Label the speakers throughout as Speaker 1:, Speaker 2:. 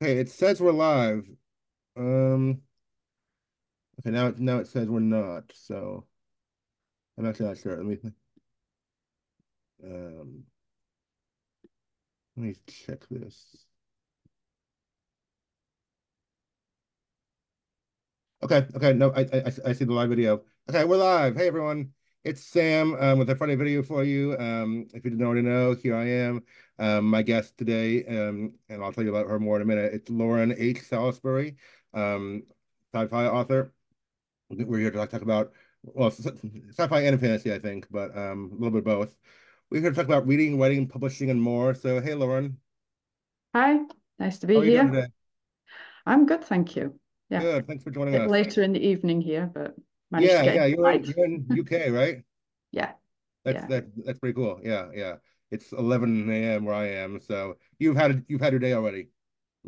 Speaker 1: Okay, it says we're live. Um, okay, now it now it says we're not. So I'm actually not sure. Let me um let me check this. Okay, okay, no, I I I see the live video. Okay, we're live. Hey everyone, it's Sam um, with a Friday video for you. Um, if you didn't already know, here I am. Um, my guest today, um, and I'll tell you about her more in a minute. It's Lauren H. Salisbury, um, sci-fi author. We're here to talk about well, sci-fi and fantasy, I think, but um, a little bit of both. We're here to talk about reading, writing, publishing, and more. So, hey, Lauren.
Speaker 2: Hi, nice to be
Speaker 1: How are you doing
Speaker 2: here. I'm good, thank you. Yeah,
Speaker 1: Good. Thanks for joining us.
Speaker 2: later in the evening here, but managed
Speaker 1: Yeah, yeah, you're in you're in UK, right?
Speaker 2: Yeah,
Speaker 1: That's
Speaker 2: yeah.
Speaker 1: that that's pretty cool. Yeah, yeah. It's 11 a.m. where I am, so you've had you've had your day already.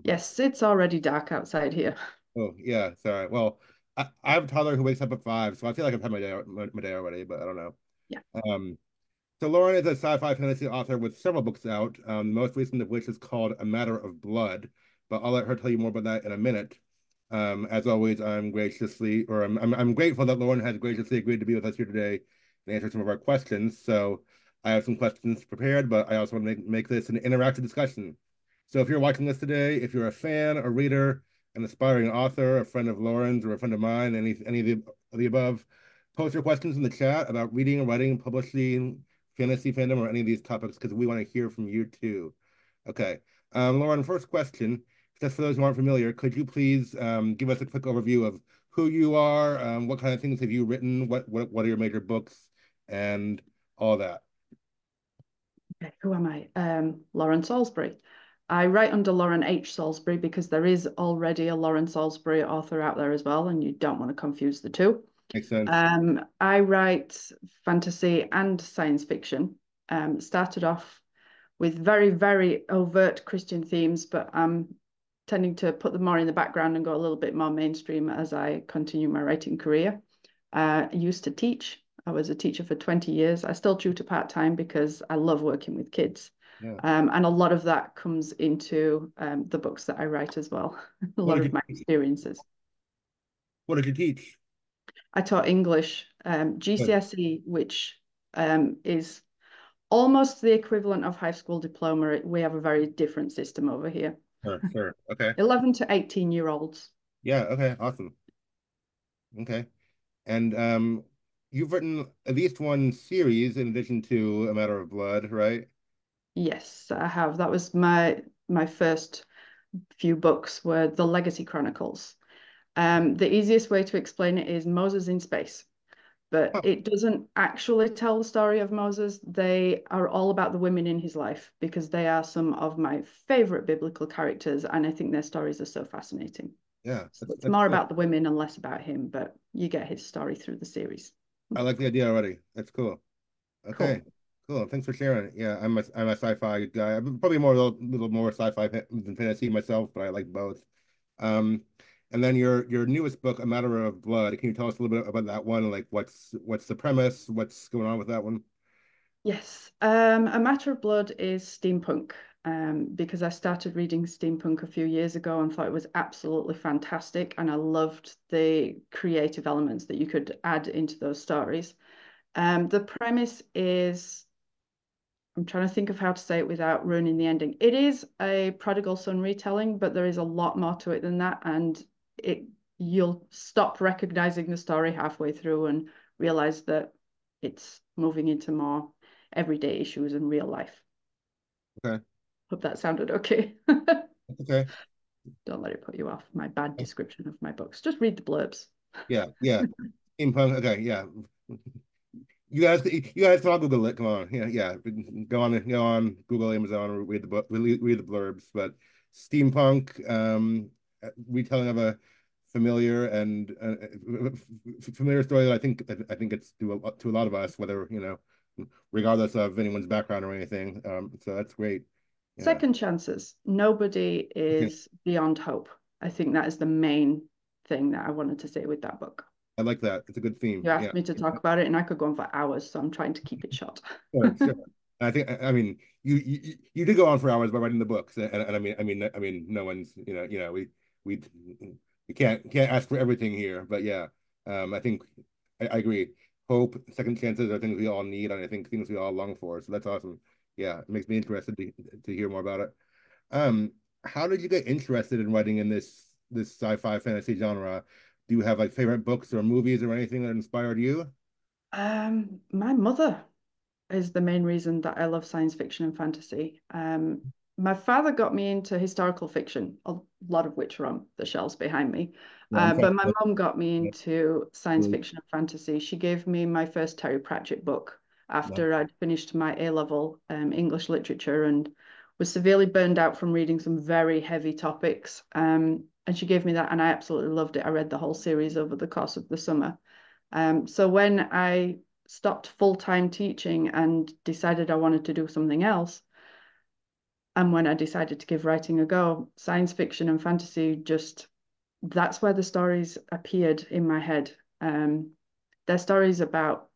Speaker 2: Yes, it's already dark outside here.
Speaker 1: Oh, yeah. Sorry. Well, I, I have a toddler who wakes up at five, so I feel like I've had my day my, my day already, but I don't know.
Speaker 2: Yeah.
Speaker 1: Um, so Lauren is a sci-fi fantasy author with several books out. Um, the most recent of which is called A Matter of Blood, but I'll let her tell you more about that in a minute. Um, as always, I'm graciously, or I'm, I'm, I'm grateful that Lauren has graciously agreed to be with us here today and answer some of our questions. So I have some questions prepared, but I also want to make, make this an interactive discussion. So if you're watching this today, if you're a fan, a reader, an aspiring author, a friend of Lauren's, or a friend of mine, any any of the, of the above, post your questions in the chat about reading, writing, publishing, fantasy fandom, or any of these topics because we want to hear from you too. Okay. Um, Lauren, first question, just for those who aren't familiar, could you please um, give us a quick overview of who you are, um, what kind of things have you written, what what what are your major books, and all that?
Speaker 2: Okay, who am I? Um, Lauren Salisbury. I write under Lauren H. Salisbury because there is already a Lauren Salisbury author out there as well, and you don't want to confuse the two.
Speaker 1: Makes sense.
Speaker 2: Um, I write fantasy and science fiction. Um, started off with very, very overt Christian themes, but I'm tending to put them more in the background and go a little bit more mainstream as I continue my writing career. Uh, I used to teach. I was a teacher for 20 years. I still tutor part time because I love working with kids.
Speaker 1: Yeah.
Speaker 2: Um, and a lot of that comes into um, the books that I write as well, a lot of my experiences.
Speaker 1: what did you teach?
Speaker 2: I taught English, um. GCSE, which um, is almost the equivalent of high school diploma. We have a very different system over here.
Speaker 1: Sure, sure. Okay.
Speaker 2: 11 to 18 year olds.
Speaker 1: Yeah, okay, awesome. Okay. And um you've written at least one series in addition to A Matter of Blood, right?
Speaker 2: Yes, I have. That was my my first few books were the Legacy Chronicles. Um, the easiest way to explain it is Moses in space, but
Speaker 1: Huh.
Speaker 2: it doesn't actually tell the story of Moses. They are all about the women in his life because they are some of my favorite biblical characters, and I think their stories are so fascinating.
Speaker 1: Yeah,
Speaker 2: So it's more
Speaker 1: cool.
Speaker 2: about the women and less about him, but you get his story through the series.
Speaker 1: I like the idea already. That's cool. Okay.
Speaker 2: Cool.
Speaker 1: Cool. Thanks for sharing. Yeah, I'm a I'm a sci-fi guy. I'm probably more a little, little more sci-fi than fantasy myself, but I like both. Um, and then your your newest book, A Matter of Blood. Can you tell us a little bit about that one? Like what's what's the premise? What's going on with that one?
Speaker 2: Yes, um, A Matter of Blood is steampunk um, because I started reading steampunk a few years ago and thought it was absolutely fantastic, and I loved the creative elements that you could add into those stories. Um, the premise is, I'm trying to think of how to say it without ruining the ending. It is a prodigal son retelling, but there is a lot more to it than that, and it you'll stop recognizing the story halfway through and realize that it's moving into more everyday issues in real life.
Speaker 1: Okay.
Speaker 2: Hope that sounded okay.
Speaker 1: Okay.
Speaker 2: Don't let it put you off my bad description of my books. Just read the blurbs.
Speaker 1: Yeah, yeah. Steampunk. Okay, yeah. You guys, you guys can all Google it. Come on, yeah, yeah. Go on, go on Google, Amazon, read the book, read, read the blurbs. But steampunk, um, retelling of a familiar and uh, familiar story that I think I think it's to a, to a lot of us, whether you know, regardless of anyone's background or anything. Um, so that's great. Yeah.
Speaker 2: Second chances. Nobody is beyond hope. I think that is the main thing that I wanted to say with that book.
Speaker 1: I like that. It's a good theme.
Speaker 2: You
Speaker 1: Yeah.
Speaker 2: asked me to talk about it, and I could go on for hours, so I'm trying to keep it short.
Speaker 1: Sure, sure. I think I mean you you, you did go on for hours by writing the books, and, and I mean I mean I mean no one's you know you know we we we can't can't ask for everything here, but yeah, um, I think I, I agree. Hope, second chances are things we all need, and I think things we all long for. So that's awesome. Yeah, it makes me interested to to hear more about it. Um, how did you get interested in writing in this this sci-fi fantasy genre? Do you have like favorite books or movies or anything that inspired you?
Speaker 2: Um, my mother is the main reason that I love science fiction and fantasy. Um, my father got me into historical fiction, a lot of which are on the shelves behind me. Uh, but my mum got me into science fiction and fantasy. She gave me my first Terry Pratchett book after I'd finished my A level um, English literature and was severely burned out from reading some very heavy topics. Um, and she gave me that, and I absolutely loved it. I read the whole series over the course of the summer. Um, so when I stopped full time teaching and decided I wanted to do something else, and when I decided to give writing a go, science fiction and fantasy just that's where the stories appeared in my head. Um, they're stories about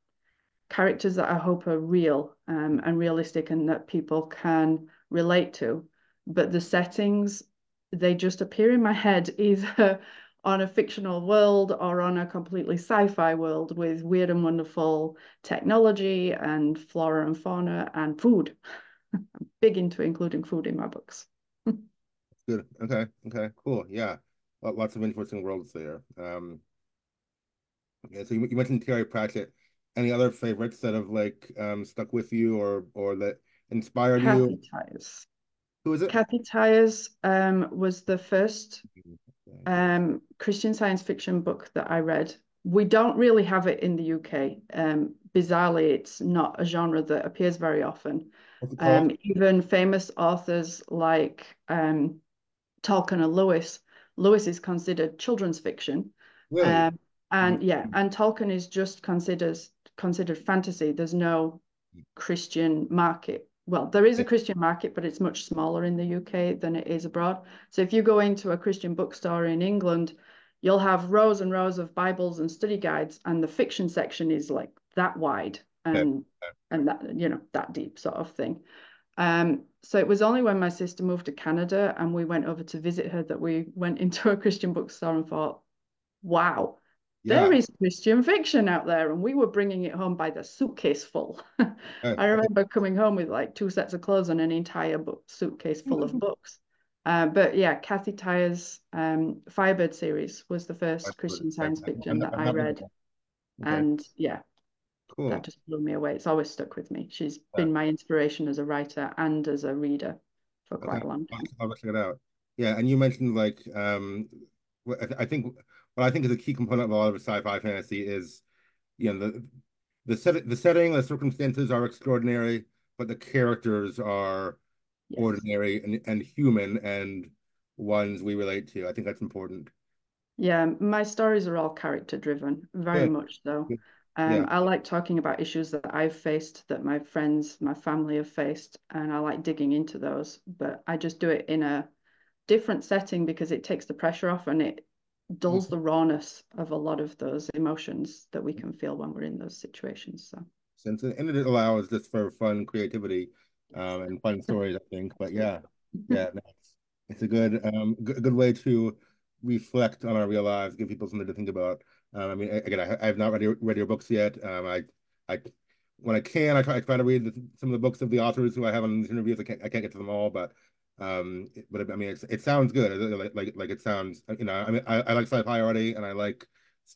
Speaker 2: characters that I hope are real um, and realistic and that people can relate to. But the settings, they just appear in my head either on a fictional world or on a completely sci-fi world with weird and wonderful technology and flora and fauna and food. I'm big into including food in my books.
Speaker 1: Good. Okay. Okay. Cool. Yeah. Lots of interesting worlds there. Um, okay. So you, you mentioned Terry Pratchett. Any other favorites that have like um, stuck with you or or that inspired
Speaker 2: Kathy
Speaker 1: you?
Speaker 2: Tyers.
Speaker 1: Who is it?
Speaker 2: Kathy Tyers um, was the first um, Christian science fiction book that I read. We don't really have it in the UK. Um, bizarrely, it's not a genre that appears very often. Um, even famous authors like um, Tolkien or Lewis, Lewis is considered children's fiction.
Speaker 1: Really?
Speaker 2: Um, and yeah, and Tolkien is just considered considered fantasy. There's no Christian market well, there is a Christian market, but it's much smaller in the UK than it is abroad. So if you go into a Christian bookstore in England, you'll have rows and rows of Bibles and study guides, and the fiction section is like that wide and yeah. and that you know that deep sort of thing. Um, so it was only when my sister moved to Canada and we went over to visit her that we went into a Christian bookstore and thought, wow, yeah. there is Christian fiction out there, and we were bringing it home by the suitcase full. I remember coming home with like two sets of clothes and an entire book suitcase full of books. Uh, but yeah, Kathy Tyers' um, Firebird series was the first Christian science fiction that I read, okay. and yeah, cool. that just blew me away. It's always stuck with me. She's yeah. been my inspiration as a writer and as a reader for quite okay. a long time.
Speaker 1: I'll check it out. Yeah, and you mentioned like um, I think what I think is a key component of a lot of sci-fi fantasy is, you know, the the set the setting, the circumstances are extraordinary, but the characters are yes. ordinary and, and human and ones we relate to. I think that's important.
Speaker 2: Yeah, my stories are all character driven, very yeah. much so. Um, yeah. I like talking about issues that I've faced, that my friends, my family have faced, and I like digging into those. But I just do it in a different setting because it takes the pressure off and it dulls the rawness of a lot of those emotions that we can feel when we're in those situations. So
Speaker 1: since and it allows just for fun creativity um, and fun stories, I think. But yeah, yeah, no, it's, it's a good um good, good way to reflect on our real lives, give people something to think about. Um, I mean, again, I, I have not read your, read your books yet. Um, I I when I can, I try, I try to read the, some of the books of the authors who I have on these interviews. I can't I can't get to them all, but um, but I mean, it's, it sounds good. Like, like, like it sounds, you know, I mean, I, I like sci-fi already, and I like,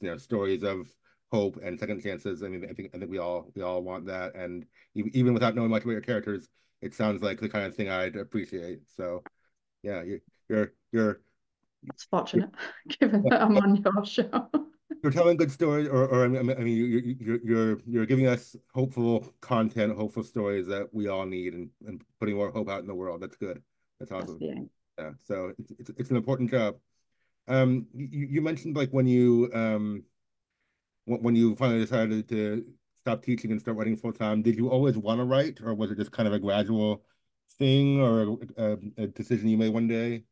Speaker 1: you know, stories of hope and second chances. I mean, I think, I think we all, we all want that. And even without knowing much about your characters, it sounds like the kind of thing I'd appreciate. So, yeah, you, you're, you're.
Speaker 2: It's fortunate, given that I'm on your show.
Speaker 1: you're telling good stories, or, or I mean, I mean, you, you're, you're, you're giving us hopeful content, hopeful stories that we all need, and, and putting more hope out in the world. That's good. That's awesome. That's yeah. So it's, it's, it's an important job. Um, you, you mentioned like when you um when you finally decided to stop teaching and start writing full time, did you always want to write, or was it just kind of a gradual thing or a, a decision you made one day?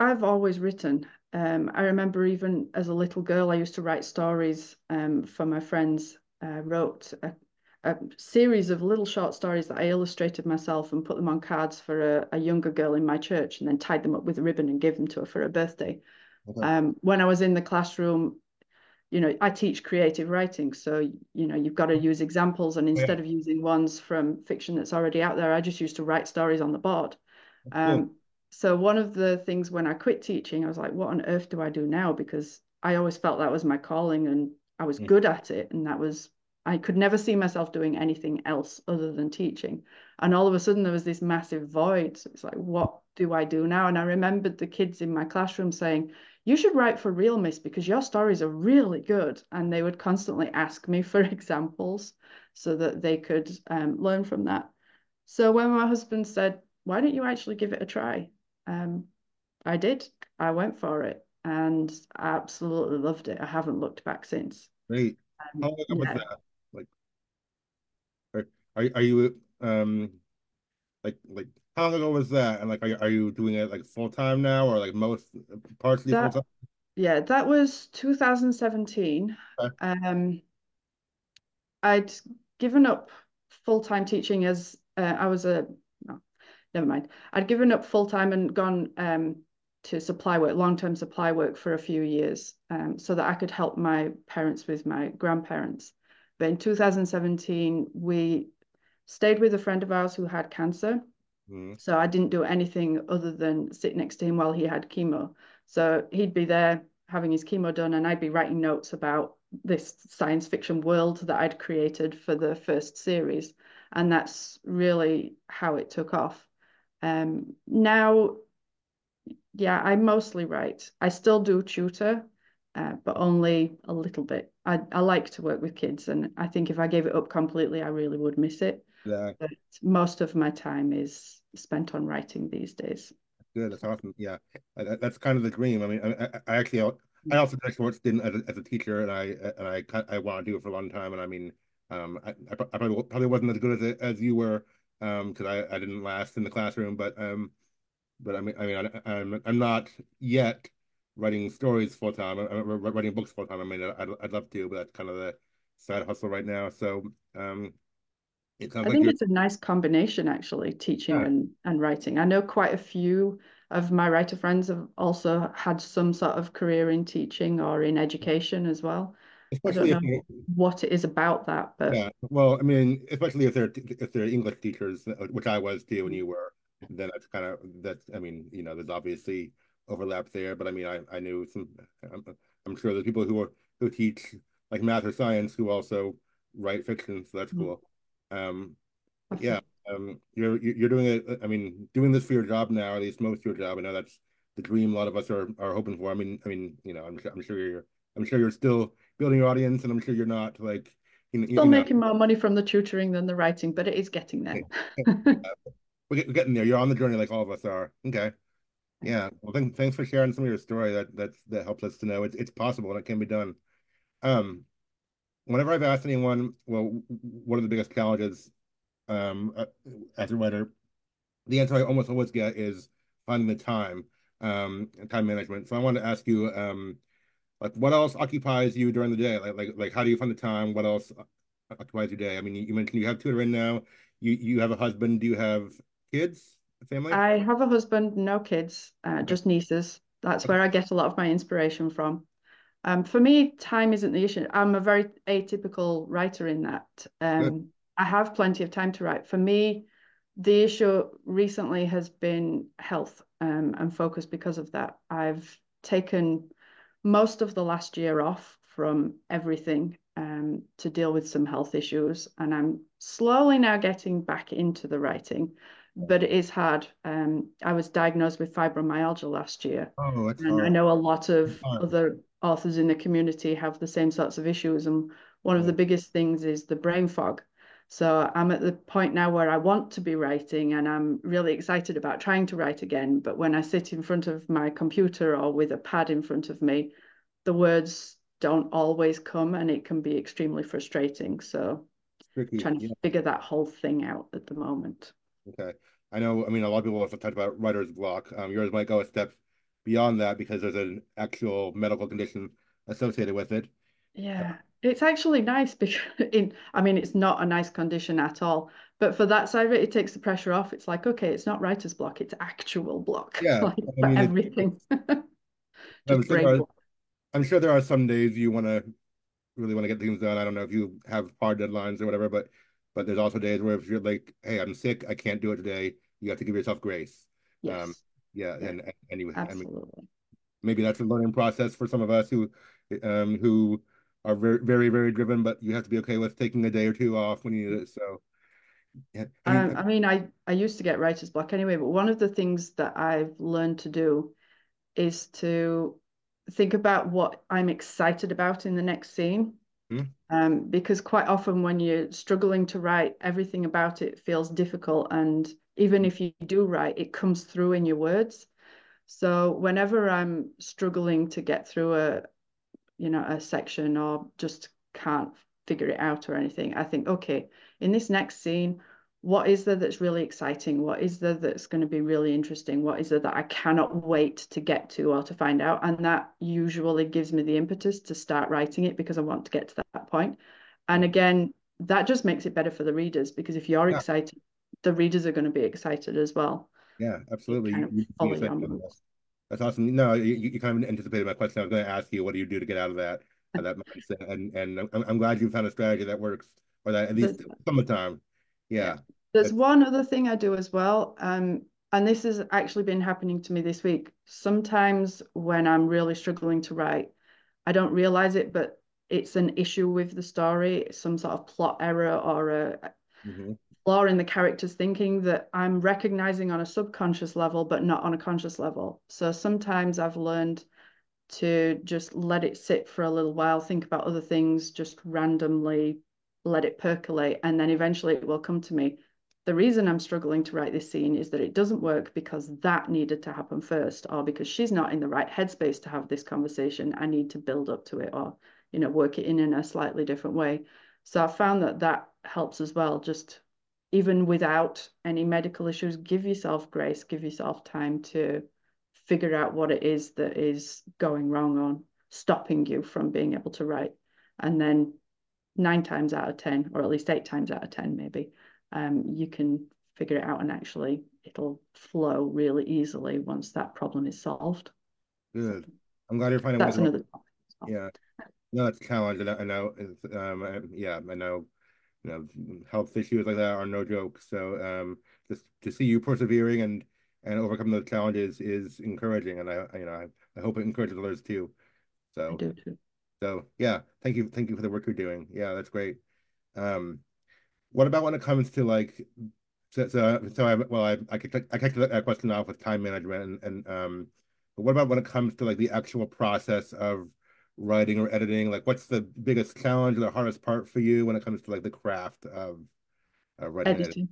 Speaker 2: I've always written. Um, I remember even as a little girl, I used to write stories um, for my friends. I wrote a a series of little short stories that I illustrated myself and put them on cards for a, a younger girl in my church and then tied them up with a ribbon and gave them to her for her birthday. Okay. Um, when I was in the classroom, you know, I teach creative writing. So, you know, you've got to use examples. And instead yeah. of using ones from fiction that's already out there, I just used to write stories on the board. Um, so one of the things when I quit teaching, I was like, what on earth do I do now? Because I always felt that was my calling and I was mm. good at it. And that was, I could never see myself doing anything else other than teaching. And all of a sudden there was this massive void. So it's like, what do I do now? And I remembered the kids in my classroom saying, you should write for Real Miss because your stories are really good. And they would constantly ask me for examples so that they could um, learn from that. So when my husband said, why don't you actually give it a try? Um, I did. I went for it and I absolutely loved it. I haven't looked back since.
Speaker 1: Great. Um, How long yeah. was that? Like, are, are, are you um like like how long ago was that? And like, are you, are you doing it like full time now, or like most partially full time?
Speaker 2: Yeah, that was 2017. Okay. Um, I'd given up full time teaching as uh, I was a never mind. I'd given up full time and gone um to supply work, long term supply work for a few years, um, so that I could help my parents with my grandparents. But in 2017, we stayed with a friend of ours who had cancer Mm. So I didn't do anything other than sit next to him while he had chemo. So he'd be there having his chemo done, and I'd be writing notes about this science fiction world that I'd created for the first series. And that's really how it took off. Um, now, yeah, I mostly write. I still do tutor, uh, but only a little bit. I, I like to work with kids, and I think if I gave it up completely, I really would miss it. Yeah. But most of my time is spent on writing these days.
Speaker 1: Good. That's awesome. Yeah, that's kind of the dream. I mean, I, I actually, I also did a short stint as a, as a teacher, and I and I I want to do it for a long time. And I mean, um, I, I probably probably wasn't as good as as you were, um, because I, I didn't last in the classroom. But um, but I mean, I mean, I, I'm I'm not yet writing stories full time. I'm writing books full time. I mean, I'd I'd love to, but that's kind of the side hustle right now. So um,
Speaker 2: I like think it's a nice combination, actually, teaching yeah. and, and writing. I know quite a few of my writer friends have also had some sort of career in teaching or in education as well. Especially I don't know what it is about that, but
Speaker 1: yeah. Well, I mean, especially if they're if they're English teachers, uh, which I was too, and you were, then that's kind of that's. I mean, you know, there's obviously overlap there, but I mean, I I knew some. I'm, I'm sure there's people who are who teach like math or science who also write fiction, so that's mm-hmm. cool. Um, yeah, um, you're you're doing it. I mean, doing this for your job now, at least most of your job. I know that's the dream a lot of us are are hoping for. I mean, I mean, you know, I'm I'm sure you're I'm sure you're still building your audience, and I'm sure you're not like
Speaker 2: you know, still making more money from the tutoring than the writing, but it is getting there.
Speaker 1: we're getting there. You're on the journey, like all of us are. Okay. Yeah. Well, thanks, thanks for sharing some of your story. That that's that helps us to know it's it's possible and it can be done. Um, whenever I've asked anyone, well, what are the biggest challenges um, uh, as a writer, the answer I almost always get is finding the time, um, time management. So I wanted to ask you, um, like, what else occupies you during the day? Like, like, like, how do you find the time? What else occupies your day? I mean, you mentioned you have tutoring now. You you have a husband. Do you have kids? Family?
Speaker 2: I have a husband, no kids, uh, just nieces. That's where I get a lot of my inspiration from. Um, for me, time isn't the issue. I'm a very atypical writer in that. Um, I have plenty of time to write. For me, the issue recently has been health um, and focus because of that. I've taken most of the last year off from everything um, to deal with some health issues, and I'm slowly now getting back into the writing. But it is hard. Um, I was diagnosed with fibromyalgia last year,
Speaker 1: oh, and
Speaker 2: hard. I know a lot of other authors in the community have the same sorts of issues. And one of the biggest things is the brain fog. So I'm at the point now where I want to be writing and I'm really excited about trying to write again. But when I sit in front of my computer or with a pad in front of me, the words don't always come and it can be extremely frustrating. So Tricky, trying to yeah. figure that whole thing out at the moment.
Speaker 1: Okay. I know, I mean, a lot of people have talked about writer's block. Um, yours might go a step beyond that because there's an actual medical condition associated with it.
Speaker 2: Yeah. It's actually nice because in I mean it's not a nice condition at all. But for that side of it, it takes the pressure off. It's like, okay, it's not writer's block, it's actual block.
Speaker 1: Yeah,
Speaker 2: Like
Speaker 1: I mean,
Speaker 2: everything.
Speaker 1: I'm sure there are. I'm sure there are some days you want to really want to get things done. I don't know if you have hard deadlines or whatever, but but there's also days where if you're like, hey, I'm sick, I can't do it today, you have to give yourself grace. Um,
Speaker 2: Yes.
Speaker 1: yeah,
Speaker 2: Yeah,
Speaker 1: and and anyway, I mean,
Speaker 2: absolutely.
Speaker 1: maybe that's a learning process for some of us who um who are very very very driven, but you have to be okay with taking a day or two off when you need it. So yeah, I mean,
Speaker 2: Um, I mean, I, I used to get writer's block anyway, but one of the things that I've learned to do is to think about what I'm excited about in the next scene.
Speaker 1: hmm,
Speaker 2: Um, because quite often when you're struggling to write, everything about it feels difficult. And even if you do write, it comes through in your words. So whenever I'm struggling to get through a, you know, a section or just can't figure it out or anything, I think, okay, in this next scene, what is there that's really exciting? What is there that's going to be really interesting? What is there that I cannot wait to get to or to find out? And that usually gives me the impetus to start writing it because I want to get to that point. And again, that just makes it better for the readers because if you're
Speaker 1: yeah,
Speaker 2: excited, the readers are going to be excited as well.
Speaker 1: yeah, absolutely. You, you, you said
Speaker 2: your
Speaker 1: that.
Speaker 2: months.
Speaker 1: That's awesome. No, you, you kind of anticipated my question. I was going to ask you, what do you do to get out of that of that mindset? And and I'm, I'm glad you found a strategy that works, or that at least
Speaker 2: There's,
Speaker 1: some of the time.
Speaker 2: yeah. There's
Speaker 1: that's
Speaker 2: one other thing I do as well. Um, and this has actually been happening to me this week. Sometimes when I'm really struggling to write, I don't realize it, but it's an issue with the story, some sort of plot error or a
Speaker 1: hmm
Speaker 2: flaw in the character's thinking that I'm recognizing on a subconscious level, but not on a conscious level. So sometimes I've learned to just let it sit for a little while, think about other things, just randomly let it percolate, and then eventually it will come to me. The reason I'm struggling to write this scene is that it doesn't work because that needed to happen first, or because she's not in the right headspace to have this conversation. I need to build up to it, or you know, work it in in a slightly different way. So I found that that helps as well. Just even without any medical issues, give yourself grace, give yourself time to figure out what it is that is going wrong on stopping you from being able to write. And then nine times out of 10, or at least eight times out of 10, maybe, um, you can figure it out and actually it'll flow really easily once that problem is solved.
Speaker 1: good. I'm glad you're finding
Speaker 2: That's another topic.
Speaker 1: Yeah, no, it's a challenge, and I, I know, um, yeah, I know, you know, health issues like that are no joke. So, um, just to see you persevering and and overcome those challenges is encouraging, and I, you know, I, I hope it encourages others too. So,
Speaker 2: do too.
Speaker 1: so yeah, thank you, thank you for the work you're doing. Yeah, that's great. Um, what about when it comes to like, so so, so I well, I I kicked I kicked that question off with time management, and and um, but what about when it comes to like the actual process of writing or editing? Like, what's the biggest challenge or the hardest part for you when it comes to like the craft of uh, writing editing?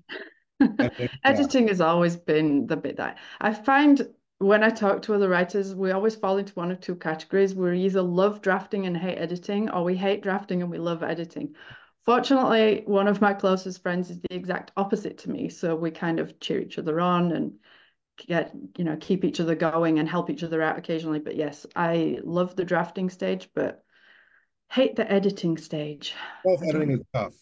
Speaker 2: Editing.
Speaker 1: Editing? Yeah.
Speaker 2: Editing has always been the bit that I find when I talk to other writers, we always fall into one of two categories. We either love drafting and hate editing, or we hate drafting and we love editing. Fortunately, one of my closest friends is the exact opposite to me. So we kind of cheer each other on and get, you know, keep each other going and help each other out occasionally. But yes, I love the drafting stage, but hate the editing stage.
Speaker 1: Self editing is tough.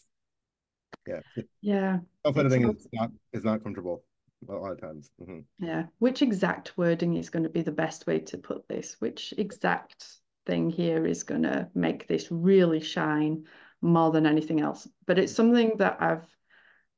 Speaker 1: Yeah,
Speaker 2: yeah,
Speaker 1: self editing is not is not comfortable a lot of times. hmm
Speaker 2: Yeah. Which exact wording is going to be the best way to put this? Which exact thing here is going to make this really shine more than anything else? But it's something that I've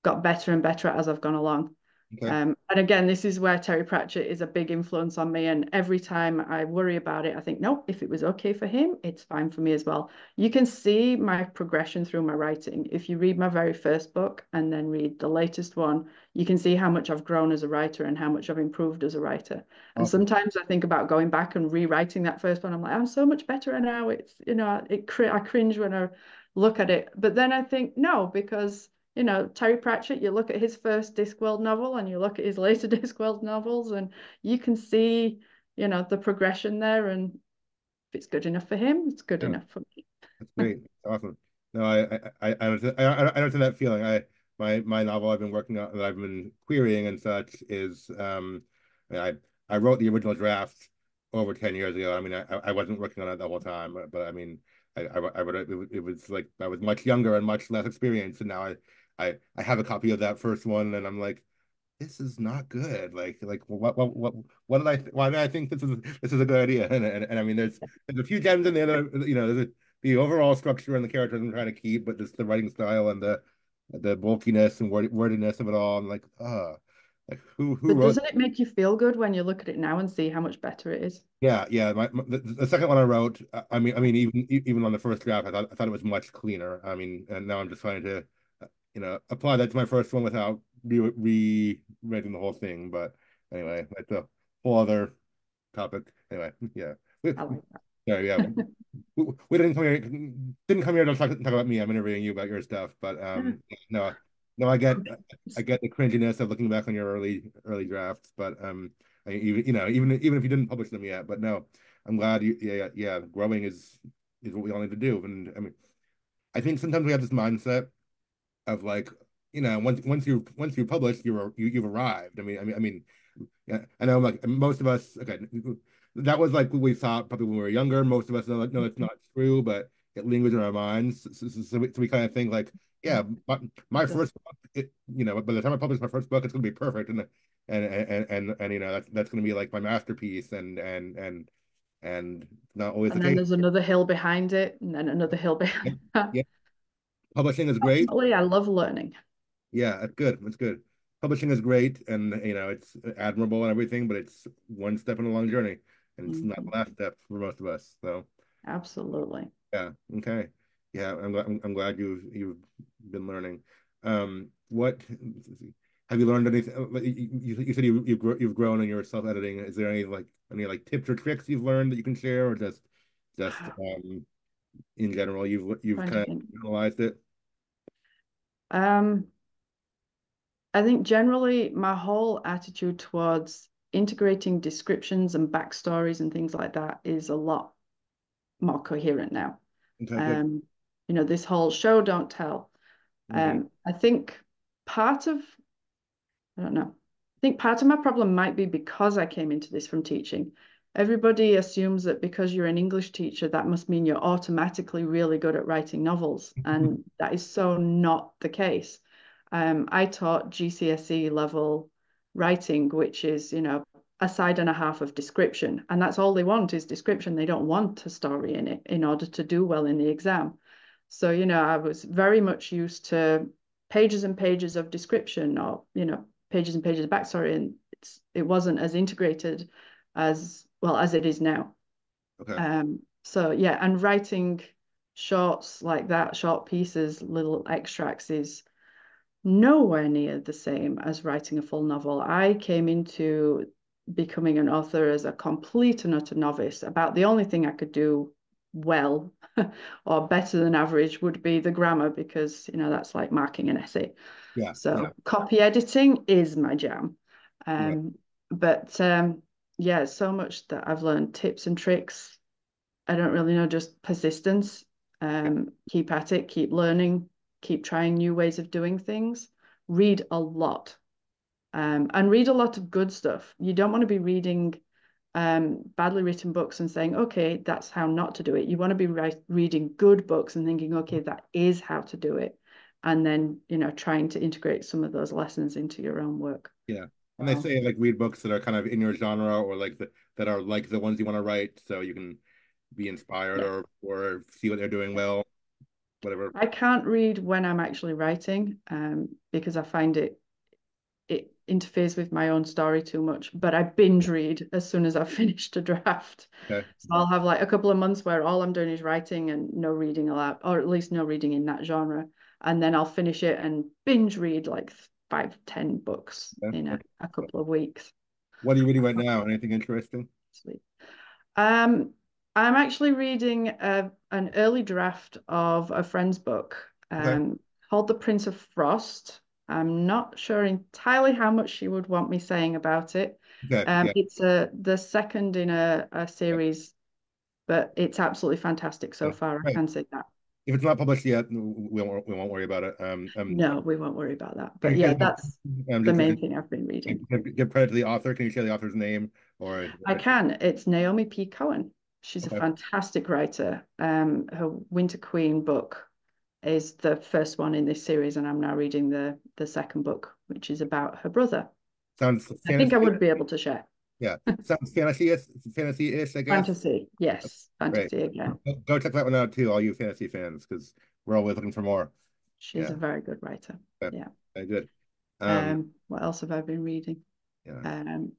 Speaker 2: got better and better at as I've gone along.
Speaker 1: Okay.
Speaker 2: Um, and again, this is where Terry Pratchett is a big influence on me. And every time I worry about it, I think, no, if it was okay for him, it's fine for me as well. You can see my progression through my writing. If you read my very first book and then read the latest one, you can see how much I've grown as a writer and how much I've improved as a writer. And
Speaker 1: Awesome.
Speaker 2: sometimes I think about going back and rewriting that first one. I'm like, I'm so much better now. It's, you know, it I cringe when I look at it. But then I think, no, because you know, Terry Pratchett, you look at his first Discworld novel and you look at his later Discworld novels, and you can see, you know, the progression there. And if it's good enough for him, it's good
Speaker 1: Yeah,
Speaker 2: enough for me.
Speaker 1: that's great. That's awesome. No, I I I I understand, I, I understand that feeling. I my my novel I've been working on that I've been querying and such is um I I wrote the original draft over 10 years ago. I mean I I wasn't working on it the whole time, but, but I mean I, I, I would it, it was like I was much younger and much less experienced, and now I, I, I have a copy of that first one, and I'm like, this is not good. Like, like what, what, what, what did I, why did I think this is this is a good idea? And and, and I mean, there's there's a few gems in there you know, there's a, the overall structure and the characters I'm trying to keep, but just the writing style and the the bulkiness and word, wordiness of it all. I'm like, ah. Like who who
Speaker 2: but doesn't it make you feel good when you look at it now and see how much better it is?
Speaker 1: Yeah, yeah. My, my the, the, second one I wrote, I mean, I mean, even even on the first draft, I thought I thought it was much cleaner. I mean, and now I'm just trying to, you know, apply that to my first one without re reading the whole thing. But anyway, that's a whole other topic. Anyway, yeah. like yeah, yeah. we, we, didn't come here didn't come here to talk, talk about me. I'm interviewing you about your stuff, but um, no, no, I get I get the cringiness of looking back on your early early drafts, but um, I, even you know even even if you didn't publish them yet, but no, I'm glad you yeah yeah growing is is what we all need to do, and I mean, I think sometimes we have this mindset of like you know once once you once you publish you're you, you've arrived. I mean I mean I mean yeah, I know like most of us okay that was like what we thought probably when we were younger. Most of us know like no it's not true, but it lingers in our minds. So, so, so, we, so we kind of think like yeah, my, my first book, it, you know, by the time I publish my first book, it's going to be perfect, and and and and and you know that's that's going to be like my masterpiece, and and and and not always.
Speaker 2: And
Speaker 1: the
Speaker 2: then
Speaker 1: case.
Speaker 2: there's another hill behind it, and then another hill behind.
Speaker 1: Yeah, yeah. Publishing is great.
Speaker 2: I love learning.
Speaker 1: Yeah, that's good. That's good. Publishing is great, and you know it's admirable and everything, but it's one step in a long journey, and it's mm -hmm. not the last step for most of us. So.
Speaker 2: Absolutely.
Speaker 1: Yeah. Okay yeah, I'm glad I'm, glad you've you've been learning. Um, what have you learned anything? Uh, you, you said you you've you've grown in your self editing. Is there any like any like tips or tricks you've learned that you can share, or just just um in general you've you've kind of analyzed it?
Speaker 2: Um, I think generally my whole attitude towards integrating descriptions and backstories and things like that is a lot more coherent now. Okay, um, you know, this whole show, don't tell. Mm-hmm. Um, I think part of, I don't know, I think part of my problem might be because I came into this from teaching. Everybody assumes that because you're an English teacher, that must mean you're automatically really good at writing novels. And that is so not the case. Um, I taught GCSE level writing, which is, you know, a side and a half of description. And that's all they want is description. They don't want a story in it in order to do well in the exam. So, you know, I was very much used to pages and pages of description or, you know, pages and pages of backstory. And it's, it wasn't as integrated as, well, as it is now. Okay. Um, so, yeah, and writing shorts like that, short pieces, little extracts is nowhere near the same as writing a full novel. I came into becoming an author as a complete and utter novice. About the only thing I could do well or better than average would be the grammar because you know that's like marking an essay yeah so yeah. copy editing is my jam um yeah. but um yeah so much that i've learned tips and tricks i don't really know just persistence um keep at it keep learning keep trying new ways of doing things read a lot um and read a lot of good stuff you don't want to be reading um, badly written books and saying, okay, that's how not to do it. You want to be re- reading good books and thinking, okay, that is how to do it. And then, you know, trying to integrate some of those lessons into your own work.
Speaker 1: Yeah. And wow. they say like read books that are kind of in your genre or like the, that are like the ones you want to write so you can be inspired yeah. or or see what they're doing well whatever
Speaker 2: i can't read when i'm actually writing um, because i find it it interferes with my own story too much. But I binge read as soon as I've finished a draft. Okay. So I'll have like a couple of months where all I'm doing is writing and no reading allowed, or at least no reading in that genre. And then I'll finish it and binge read like five, ten books yeah. in a, a couple of weeks.
Speaker 1: What are you reading right now? Anything interesting?
Speaker 2: Sweet. Um, I'm actually reading a, an early draft of a friend's book um, okay. called The Prince of Frost. I'm not sure entirely how much she would want me saying about it. Okay, um, yeah. It's a, the second in a, a series, but it's absolutely fantastic so far. Right. I can say that.
Speaker 1: If it's not published yet, we won't, we won't worry about it. Um,
Speaker 2: um, no, we won't worry about that. But yeah, that's um, the main thing I've been reading.
Speaker 1: Give, give credit to the author. Can you share the author's name? Or
Speaker 2: I can. It's Naomi P. Cohen. She's a fantastic writer. Um, her Winter Queen book is the first one in this series, and I'm now reading the the second book, which is about her brother.
Speaker 1: Sounds
Speaker 2: I think I would be able to share.
Speaker 1: Yeah. Sounds fantasy-ish, fantasy-ish, I guess.
Speaker 2: Fantasy, yes,
Speaker 1: Great.
Speaker 2: fantasy again.
Speaker 1: Go- check that one out too, all you fantasy fans, because we're always looking for more.
Speaker 2: She's
Speaker 1: Yeah.
Speaker 2: a very good writer.
Speaker 1: Okay.
Speaker 2: Yeah.
Speaker 1: Very good.
Speaker 2: Um,
Speaker 1: Um,
Speaker 2: what else have I been reading?
Speaker 1: yeah.
Speaker 2: Um,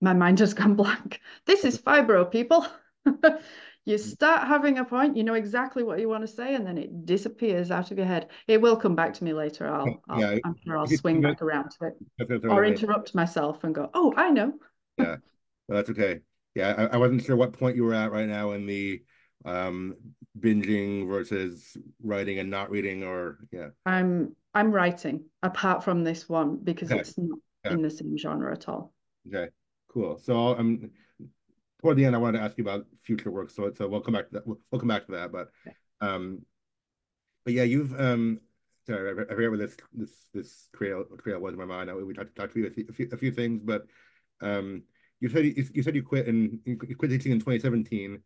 Speaker 2: my mind just gone blank. This is fibro, people. You start having a point, you know exactly what you want to say, and then it disappears out of your head. It will come back to me later. I'll, I'll
Speaker 1: Yeah,
Speaker 2: I'm sure I'll swing back around to it, or interrupt myself and go, "Oh, I know."
Speaker 1: Yeah, well, that's okay. Yeah, I, I wasn't sure what point you were at right now in the um binging versus writing and not reading, or yeah.
Speaker 2: I'm I'm writing apart from this one because
Speaker 1: Okay.
Speaker 2: it's not
Speaker 1: Yeah.
Speaker 2: in the same genre at all.
Speaker 1: Okay, cool. So um, toward the end, I wanted to ask you about future work. So so we'll come back to that. We'll, we'll come back to that. But um, but yeah, you've um. Sorry, I I forget what this this this trail trail was in my mind. I, we talked talked to you a few, a few a few things, but um, you said you, you said you quit in you quit teaching in 2017,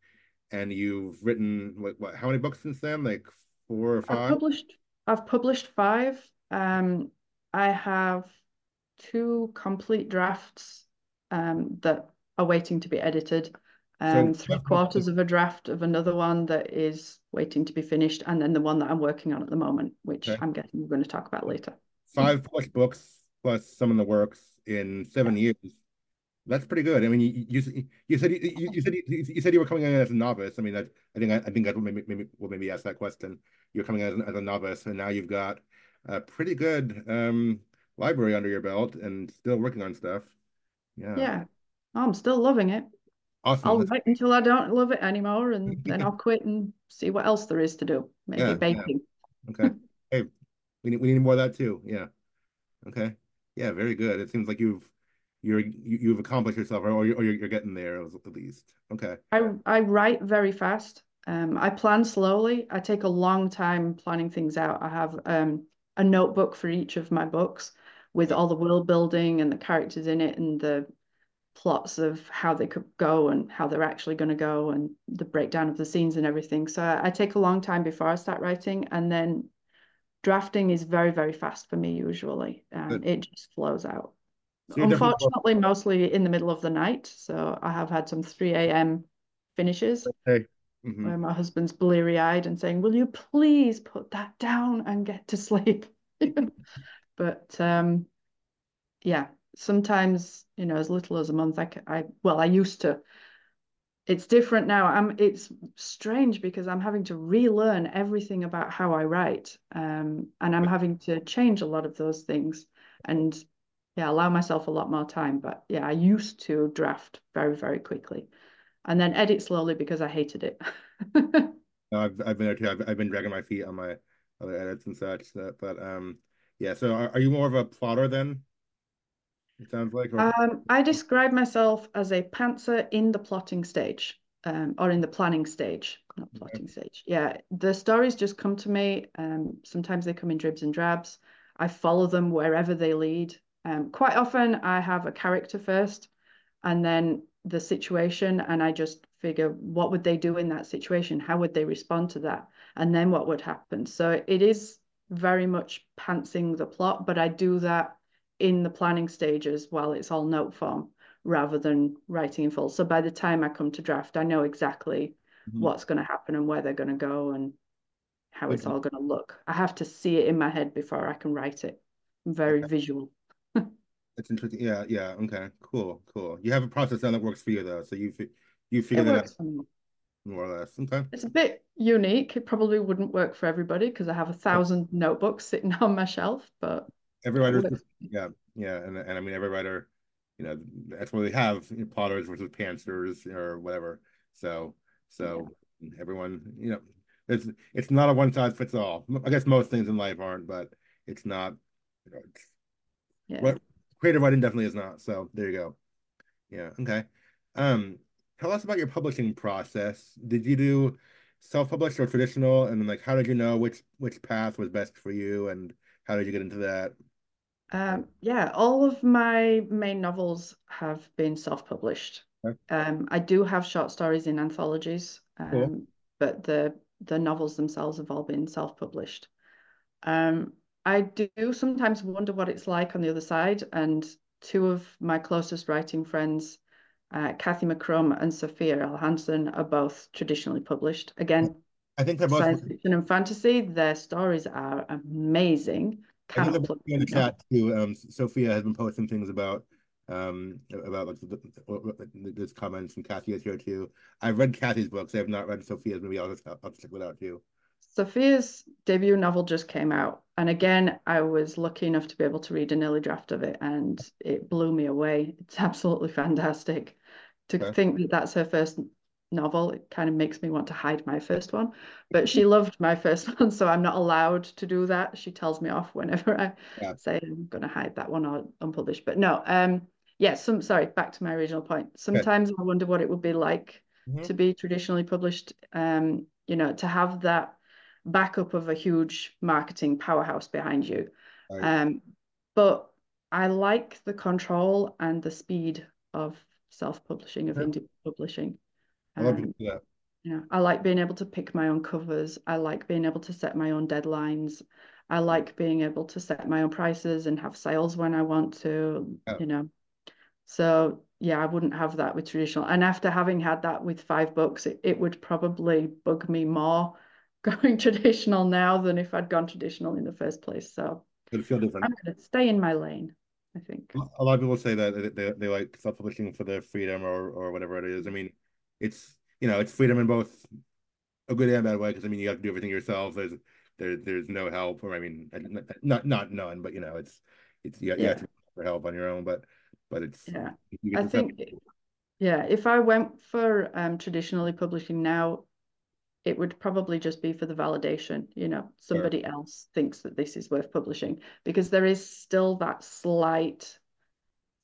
Speaker 1: and you've written what what how many books since then? Like four or
Speaker 2: I've
Speaker 1: five?
Speaker 2: published I've published five. Um, I have two complete drafts um, that are waiting to be edited. Um, three quarters of a draft of another one that is waiting to be finished, and then the one that I'm working on at the moment, which
Speaker 1: Okay.
Speaker 2: I'm guessing we're going to talk about later.
Speaker 1: five plus books plus some of the works in seven years. That's pretty good. I mean, you you, you said you, you said you, you said you were coming in as a novice. I mean, that I think I, I think that's what maybe maybe will maybe ask that question. You're coming in as, as a novice, and now you've got a pretty good um library under your belt and still working on stuff. Yeah,
Speaker 2: Yeah, I'm still loving it.
Speaker 1: awesome.
Speaker 2: I'll
Speaker 1: That's-
Speaker 2: wait until I don't love it anymore, and then I'll quit and see what else there is to do. Maybe
Speaker 1: Yeah, yeah.
Speaker 2: baking.
Speaker 1: Okay. Hey, we need we need more of that too. Yeah. Okay. Yeah, very good. It seems like you've you're you, you've accomplished yourself, or you're, or you're you're getting there at least. Okay.
Speaker 2: I I write very fast. Um, I plan slowly. I take a long time planning things out. I have um a notebook for each of my books with all the world building and the characters in it and the plots of how they could go and how they're actually going to go and the breakdown of the scenes and everything. So I, I take a long time before I start writing, and then drafting is very, very fast for me usually. Um, it just flows out.
Speaker 1: So
Speaker 2: Unfortunately, mostly in the middle of the night. So I have had some 3 a.m. finishes
Speaker 1: Hey. Mhm.
Speaker 2: where my husband's bleary eyed and saying, Will you please put that down and get to sleep? But um, yeah, sometimes, you know, as little as a month, I, I well, I used to. It's different now. I'm it's strange because I'm having to relearn everything about how I write. Um, and I'm having to change a lot of those things and yeah, allow myself a lot more time. But yeah, I used to draft very, very quickly and then edit slowly because I hated it.
Speaker 1: No, I've I've been there too. I've I've been dragging my feet on my other edits and such. so- But um, yeah. So are, are you more of a plotter then? It sounds like.
Speaker 2: Um, I describe myself as a pantser in the plotting stage, um, or in the planning stage, not plotting stage. Yeah, the stories just come to me. Um, sometimes they come in dribs and drabs. I follow them wherever they lead. Um, quite often I have a character first, and then the situation, and I just figure what would they do in that situation? How would they respond to that? And then what would happen? So it is very much pantsing the plot, but I do that in the planning stages while it's all note form rather than writing in full. So by the time I come to draft, I know exactly
Speaker 1: Mhm.
Speaker 2: what's going to happen and where they're going to go and how it's all going to look. I have to see it in my head before I can write it. I'm very visual.
Speaker 1: It's interesting. Yeah. Yeah. Okay. Cool. Cool. You have a process that works for you though. So you you figure
Speaker 2: It
Speaker 1: that out
Speaker 2: works for me.
Speaker 1: more or less. Okay.
Speaker 2: It's a bit unique. It probably wouldn't work for everybody because I have a thousand notebooks sitting on my shelf, but
Speaker 1: Every
Speaker 2: writer,
Speaker 1: yeah, yeah, and and I mean every writer, you know, that's what they have you know, plotters versus pantsers or whatever. So so everyone, you know, it's it's not a one size fits all. I guess most things in life aren't, but it's not. You know, it's,
Speaker 2: Yeah.
Speaker 1: what creative writing definitely is not. So there you go. Yeah. Okay. Um, tell us about your publishing process. Did you do self-published or traditional? And like, how did you know which which path was best for you, and how did you get into that?
Speaker 2: Um, yeah, all of my main novels have been self-published.
Speaker 1: Okay.
Speaker 2: Um, I do have short stories in anthologies, um,
Speaker 1: Cool.
Speaker 2: but the the novels themselves have all been self-published. Um, I do sometimes wonder what it's like on the other side, and two of my closest writing friends, uh, Kathy McCrum and Sophia L. Hansen, are both traditionally published. Again,
Speaker 1: I think they're both.
Speaker 2: science fiction and fantasy. Their stories are amazing.
Speaker 1: I think
Speaker 2: Cannot
Speaker 1: they're
Speaker 2: plug
Speaker 1: both in the chat too. Um, Sophia has been posting things about um about like the, the, there's comments and Kathy is here too. I've read Kathy's books. I have not read Sophia's. Maybe I'll just I'll check out too.
Speaker 2: Sophia's debut novel just came out. And again, I was lucky enough to be able to read an early draft of it and it blew me away. It's absolutely fantastic. To
Speaker 1: Okay.
Speaker 2: think that that's her first novel, it kind of makes me want to hide my first one. But she loved my first one, so I'm not allowed to do that. She tells me off whenever I
Speaker 1: Yeah.
Speaker 2: say I'm going to hide that one or unpublished. But no, um, yeah, some sorry, back to my original point. Sometimes I wonder what it would be like
Speaker 1: Mhm.
Speaker 2: to be traditionally published, um, you know, to have that backup of a huge marketing powerhouse behind you.
Speaker 1: Right.
Speaker 2: Um, but I like the control and the speed of self-publishing, of
Speaker 1: Yeah.
Speaker 2: indie publishing.
Speaker 1: I love
Speaker 2: Um,
Speaker 1: that.
Speaker 2: know, I like being able to pick my own covers. I like being able to set my own deadlines. I like being able to set my own prices and have sales when I want to,
Speaker 1: Yeah.
Speaker 2: you know. So yeah, I wouldn't have that with traditional. And after having had that with five books, it, it would probably bug me more going traditional now than if I'd gone traditional in the first place. So
Speaker 1: It'll feel different.
Speaker 2: I'm gonna stay in my lane, I think.
Speaker 1: A lot of people say that they, they, like self-publishing for their freedom or or whatever it is. I mean, it's you know it's freedom in both a good and bad way because I mean you have to do everything yourself. There's there there's no help or I mean not not none, but you know it's it's you, you have
Speaker 2: Yeah.
Speaker 1: to for help on your own. But but it's
Speaker 2: Yeah. I think, yeah, if I went for um, traditionally publishing now, it would probably just be for the validation. You know, somebody else thinks that this is worth publishing because there is still that slight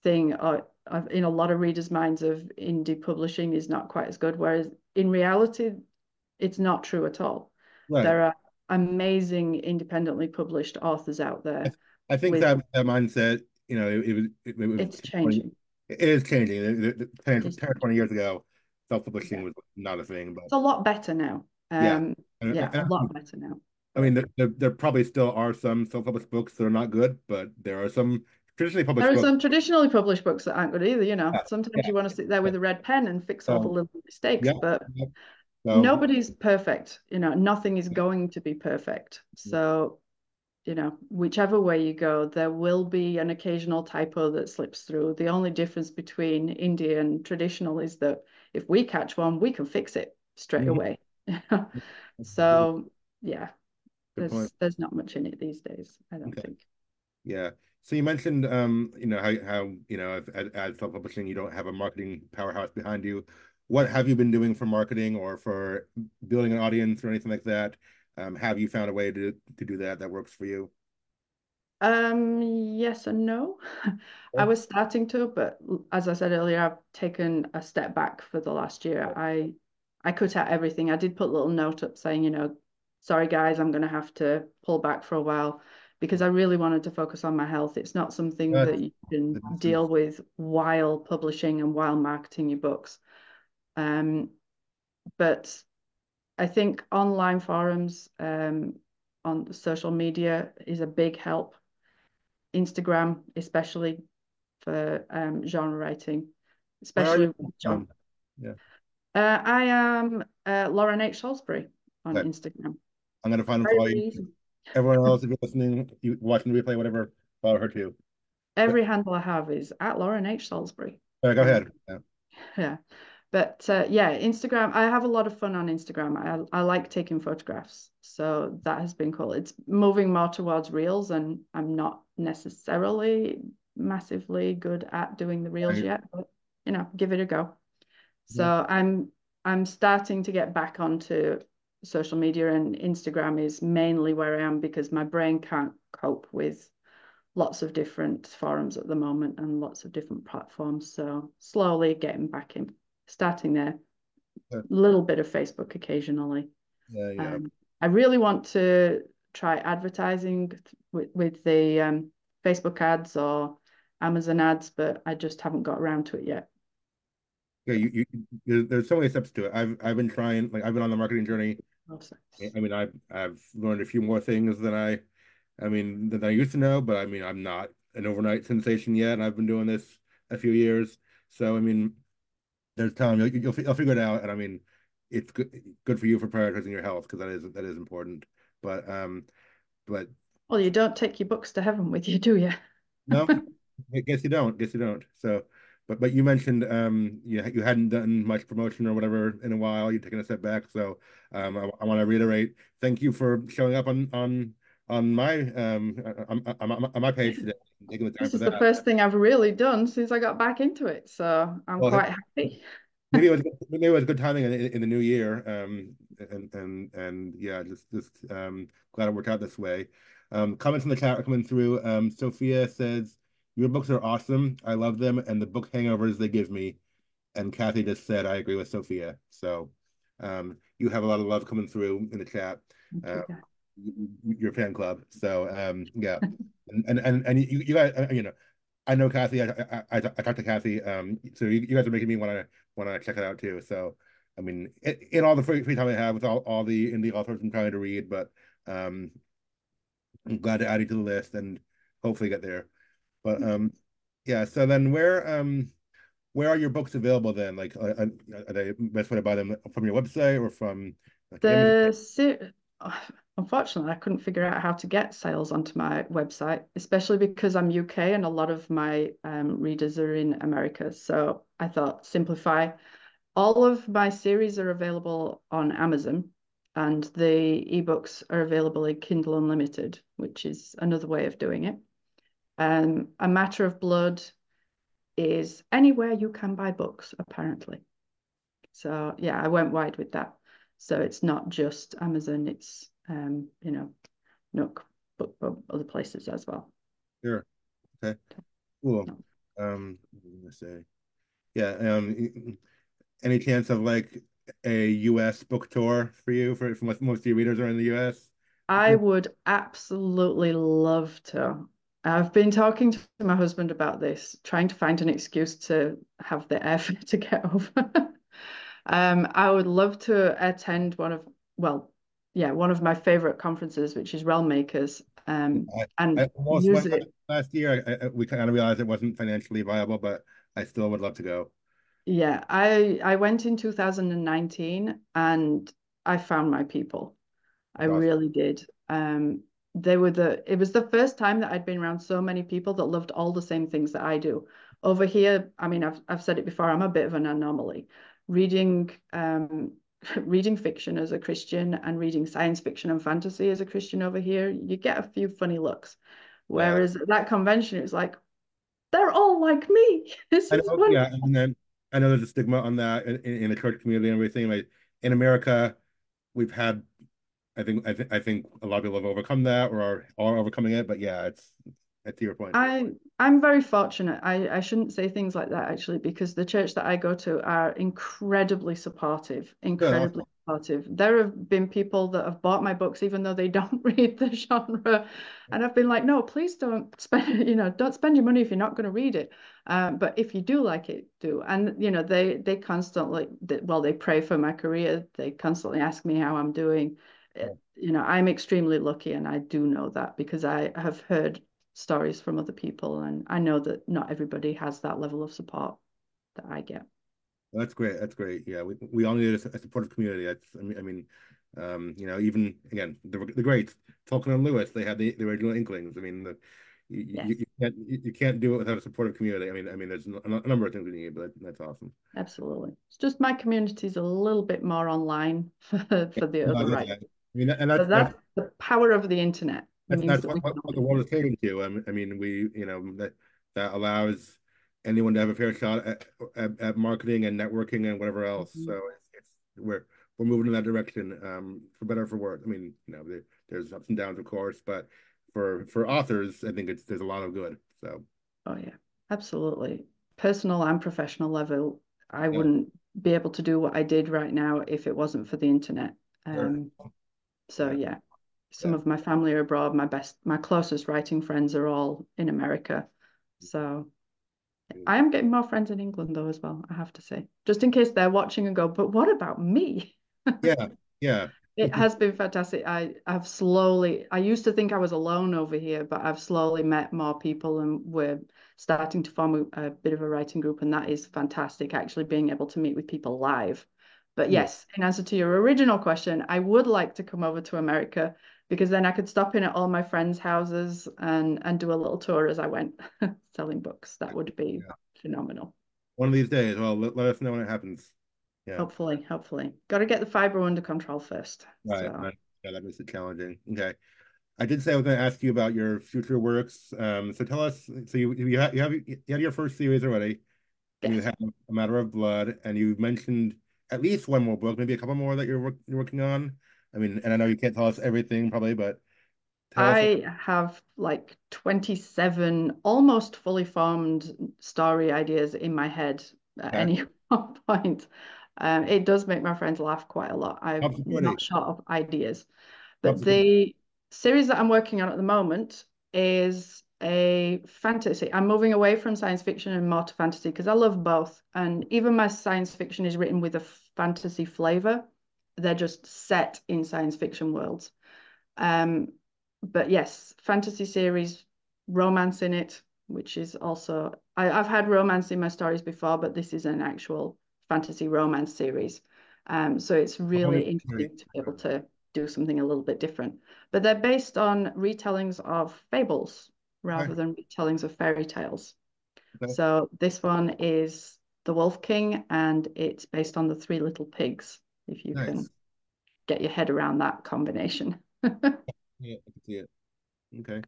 Speaker 2: thing uh, of, in a lot of readers' minds of indie publishing is not quite as good, whereas in reality, it's not true at all.
Speaker 1: right.
Speaker 2: There are amazing independently published authors out there.
Speaker 1: I think
Speaker 2: with-
Speaker 1: that that mindset, you know, it, it was it, it was
Speaker 2: It's changing.
Speaker 1: It is changing. The- the- the 10, 10 20 years ago, self-publishing
Speaker 2: Yeah.
Speaker 1: was not a thing, but
Speaker 2: It's a lot better now.
Speaker 1: Yeah.
Speaker 2: Um, yeah, a lot better now.
Speaker 1: I mean, there, there, there probably still are some self-published books that are not good, but there are some traditionally published
Speaker 2: There are
Speaker 1: books.
Speaker 2: some traditionally published books that aren't good either, you know.
Speaker 1: Yeah,
Speaker 2: Sometimes
Speaker 1: yeah,
Speaker 2: you want to sit there with a red pen and fix all the little mistakes,
Speaker 1: yeah,
Speaker 2: but
Speaker 1: yeah. So,
Speaker 2: nobody's perfect. You know, nothing is going to be perfect. So, you know, whichever way you go, there will be an occasional typo that slips through. The only difference between indie and traditional is that if we catch one, we can fix it straight
Speaker 1: Mhm.
Speaker 2: away. So, yeah,
Speaker 1: Good
Speaker 2: there's
Speaker 1: point.
Speaker 2: there's not much in it these days, I don't
Speaker 1: Okay.
Speaker 2: think.
Speaker 1: Yeah. So you mentioned, um, you know, how how you know, as, as- as self-publishing, you don't have a marketing powerhouse behind you. What have you been doing for marketing or for building an audience or anything like that? Um, have you found a way to to do that that works for you?
Speaker 2: Um, yes and no. I was starting to, but as I said earlier, I've taken a step back for the last year. I I cut out everything. I did put a little note up saying, you know, sorry guys, I'm gonna have to pull back for a while because I really wanted to focus on my health. It's not something that you can deal with while publishing and while marketing your books. Um, but I think online forums um, on social media is a big help. Instagram, especially for um, genre writing, especially
Speaker 1: you?
Speaker 2: with genre.
Speaker 1: Um, yeah.
Speaker 2: Uh, I am uh, Lauren H. Salisbury on
Speaker 1: Okay.
Speaker 2: Instagram.
Speaker 1: I'm gonna find them for you. Everyone else, if you're listening, you watching the replay, whatever, follow her too.
Speaker 2: Every handle I have is at Lauren H. Salisbury.
Speaker 1: Go ahead. Yeah.
Speaker 2: Yeah. But uh, yeah, Instagram, I have a lot of fun on Instagram. I, I like taking photographs. So that has been cool. It's moving more towards reels, and I'm not necessarily massively good at doing the reels
Speaker 1: Right.
Speaker 2: yet, but you know, give it a go. So I'm I'm starting to get back onto social media, and Instagram is mainly where I am because my brain can't cope with lots of different forums at the moment and lots of different platforms. So slowly getting back in, starting there. A
Speaker 1: Yeah.
Speaker 2: little bit of Facebook occasionally.
Speaker 1: Yeah, yeah.
Speaker 2: Um, I really want to try advertising th- with, with the um, Facebook ads or Amazon ads, but I just haven't got around to it yet.
Speaker 1: Yeah, you, you there's so many steps to it. I've I've been trying like I've been on the marketing journey. I mean, I've I've learned a few more things than I, I mean, than I used to know. But I mean, I'm not an overnight sensation yet, and I've been doing this a few years. So I mean, there's time you'll, you'll, you'll figure it out. And I mean, it's good good for you for prioritizing your health because that is that is important. But um, but
Speaker 2: well, you don't take your books to heaven with you, do you?
Speaker 1: no, I guess you don't. Guess you don't. So, but but you mentioned um you you hadn't done much promotion or whatever in a while. You've taken a step back. So um, I, I want to reiterate, thank you for showing up on on on my um on, on, on my page today.
Speaker 2: Taking the time this is that. the first thing I've really done since I got back into it, so I'm well, quite happy.
Speaker 1: maybe it was maybe it was good timing in, in the new year. Um, and and and yeah, just just um glad it worked out this way. Um, comments in the chat are coming through. Um, Sophia says your books are awesome. I love them and the book hangovers they give me. And Kathy just said I agree with Sophia. So um, you have a lot of love coming through in the chat. Uh, your fan club. So um, yeah, and and and, you, you guys, uh, you know, I know Kathy. I I, I, I talked to Kathy. Um, so you, you guys are making me want to want to check it out too. So I mean, in, in all the free, free time I have with all, all the indie authors I'm trying to read, but um, I'm glad to add you to the list and hopefully get there. But um, yeah. So then, where um, where are your books available then? Like, are, are they best way to buy them from your website or from
Speaker 2: like, the? Unfortunately, I couldn't figure out how to get sales onto my website, especially because I'm UK and a lot of my um, readers are in America. So I thought simplify. All of my series are available on Amazon, and the ebooks are available in Kindle Unlimited, which is another way of doing it. Um, a Matter of Blood is anywhere you can buy books, apparently. So yeah, I went wide with that. So it's not just Amazon, it's um, you know, Nook, but, but other places as well.
Speaker 1: Sure. Okay. Cool. Um, let's say, yeah. Um, any chance of like a U.S. book tour for you? For, for most, most of your readers are in the U.S.
Speaker 2: I would absolutely love to. I've been talking to my husband about this, trying to find an excuse to have the airfare to get over. um, I would love to attend one of, well, yeah, one of my favorite conferences, which is Realm Makers. Um, I, and I use it.
Speaker 1: last year, I, we kind of realized it wasn't financially viable, but I still would love to go.
Speaker 2: Yeah, I I went in 2019 and I found my people. I awesome. really did. Um, they were the it was the first time that I'd been around so many people that loved all the same things that I do. Over here, I mean, I've I've said it before, I'm a bit of an anomaly. Reading um reading fiction as a Christian and reading science fiction and fantasy as a Christian over here, you get a few funny looks. Whereas yeah. at that convention, it's like, they're all like me. This
Speaker 1: is know, yeah, and then I know there's a stigma on that in, in, the church community and everything. Like in America, we've had, I think, I, th- I think a lot of people have overcome that or are, are overcoming it. But yeah, it's to your point.
Speaker 2: I I'm very fortunate. I I shouldn't say things like that actually because the church that I go to are incredibly supportive, incredibly yeah. supportive. There have been people that have bought my books even though they don't read the genre, and I've been like, no, please don't spend you know don't spend your money if you're not going to read it. Um, but if you do like it, do. And you know they they constantly well they pray for my career. They constantly ask me how I'm doing. Yeah. You know I'm extremely lucky, and I do know that because I have heard stories from other people. And I know that not everybody has that level of support that I get.
Speaker 1: That's great. That's great. Yeah, we, we all need a, a supportive community. That's I mean, I mean, um, you know, even again the the greats, Tolkien and Lewis, they had the, the original Inklings. I mean, the you, yes. you, you, can't you can't do it without a supportive community. I mean, I mean, there's a, number of things we need, but that's awesome.
Speaker 2: Absolutely, it's just my community's a little bit more online for, for the other right. I mean, and that's, so that's, the power of the internet.
Speaker 1: That's, that's what, what, the world is catering to. I mean, we, you know, that that allows anyone to have a fair shot at, at, at marketing and networking and whatever else. Mm-hmm. So it's, it's, we're we're moving in that direction, um, for better or for worse. I mean, you know, there, there's ups and downs, of course, but for for authors, I think it's there's a lot of good. So.
Speaker 2: Oh yeah, absolutely. Personal and professional level, I yeah. wouldn't be able to do what I did right now if it wasn't for the internet. Um, sure. So yeah, some
Speaker 1: Yeah.
Speaker 2: of my family are abroad. My best, my closest writing friends are all in America. Mm. So mm. I am getting more friends in England though as well, I have to say. Just in case they're watching and go, but what about me?
Speaker 1: Yeah, yeah.
Speaker 2: It has been fantastic. I, I've slowly, I used to think I was alone over here, but I've slowly met more people and we're starting to form a, a bit of a writing group, and that is fantastic, actually being able to meet with people live. But yes, in answer to your original question, I would like to come over to America because then I could stop in at all my friends' houses and and do a little tour as I went selling books. That would be
Speaker 1: Yeah.
Speaker 2: phenomenal.
Speaker 1: One of these days. Well, let, let us know when it happens. Yeah.
Speaker 2: Hopefully, hopefully. Got to get the fibro under control first.
Speaker 1: Right.
Speaker 2: So
Speaker 1: right. Yeah, that makes it challenging. Okay. I did say I was going to ask you about your future works. Um, so tell us. So you you have you have you had your first series already, and you have A Matter of Blood, and you've mentioned at least one more book, maybe a couple more that you're work, you're working on. I mean, and I know you can't tell us everything probably, but.
Speaker 2: I have like 27 almost fully formed story ideas in my head at
Speaker 1: Okay.
Speaker 2: any point. Um, it does make my friends laugh quite a lot. I'm
Speaker 1: Top
Speaker 2: not
Speaker 1: 40.
Speaker 2: short of ideas. But the series that I'm working on at the moment is a fantasy. I'm moving away from science fiction and more to fantasy because I love both. And even my science fiction is written with a fantasy flavor. They're just set in science fiction worlds. Um, but yes, fantasy series, romance in it, which is also I, I've had romance in my stories before, but this is an actual fantasy romance series. Um, so it's really interesting to be able to do something a little bit different. But they're based on retellings of fables rather
Speaker 1: Okay.
Speaker 2: than retellings of fairy tales.
Speaker 1: Okay.
Speaker 2: So this one is The Wolf King, and it's based on the Three Little Pigs, if you
Speaker 1: Nice.
Speaker 2: can get your head around that combination.
Speaker 1: Yeah, I can see it. Okay.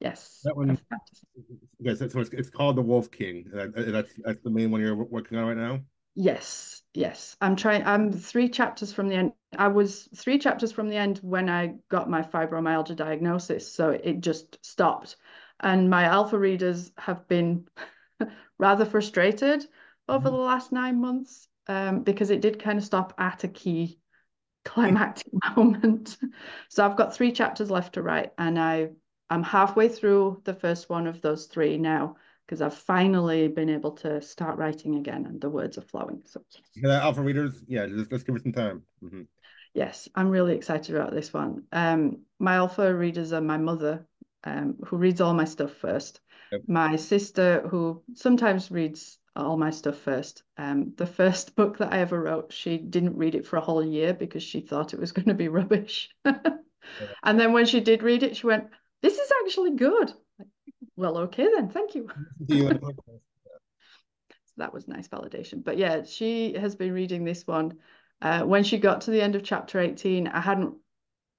Speaker 2: Yes,
Speaker 1: That one. Okay, so, so it's, it's called The Wolf King. Uh, that's that's the main one you're working on right now.
Speaker 2: Yes, yes. I'm trying. I'm three chapters from the end. I was three chapters from the end when I got my fibromyalgia diagnosis, so it just stopped. And my alpha readers have been rather frustrated over
Speaker 1: Mhm.
Speaker 2: the last nine months um, because it did kind of stop at a key climactic moment. So I've got three chapters left to write, and I I'm halfway through the first one of those three now because I've finally been able to start writing again, and the words are flowing. So
Speaker 1: Yeah, alpha readers, yeah, just let's give it some time. Mhm.
Speaker 2: yes, I'm really excited about this one. Um, my alpha readers are my mother, um, who reads all my stuff first.
Speaker 1: Yep.
Speaker 2: My sister, who sometimes reads all my stuff first. Um, the first book that I ever wrote, she didn't read it for a whole year because she thought it was going to be rubbish. And then when she did read it, she went, This is actually good. Like, well, okay then, thank you.
Speaker 1: See you in the podcast.
Speaker 2: So that was nice validation. But yeah, she has been reading this one. Uh, when she got to the end of chapter 18, I hadn't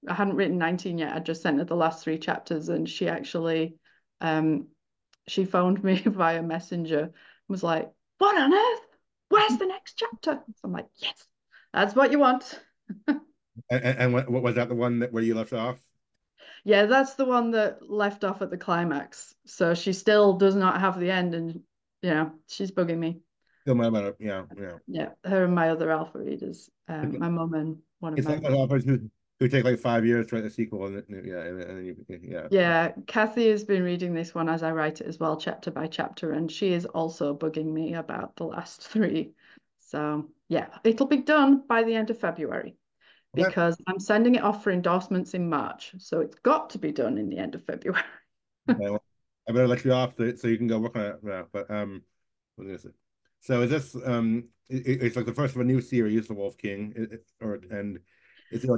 Speaker 2: I hadn't written 19 yet. I'd just sent her the last three chapters, and she actually um she phoned me via messenger and was like, What on earth? Where's the next chapter? So I'm like, Yes, that's what you want.
Speaker 1: And, and, what, what was that the one that where you left off?
Speaker 2: Yeah, that's the one that left off at the climax. So she still does not have the end, and yeah, she's bugging me.
Speaker 1: Still my it. Yeah, yeah.
Speaker 2: Yeah, her and my other alpha readers, um, my mum and one of
Speaker 1: It's
Speaker 2: my
Speaker 1: like who who take like five years to write a sequel, and yeah, and, then- and then you, yeah.
Speaker 2: yeah, Kathy has been reading this one as I write it as well, chapter by chapter, and she is also bugging me about the last three. So yeah, it'll be done by the end of February
Speaker 1: Okay.
Speaker 2: because I'm sending it off for endorsements in March. So it's got to be done in the end of February.
Speaker 1: Okay, well, I better let you off so, so you can go work on it. Yeah, but um, what was I say? So is this um, it, it's like the first of a new series, The Wolf King, it, it- or and it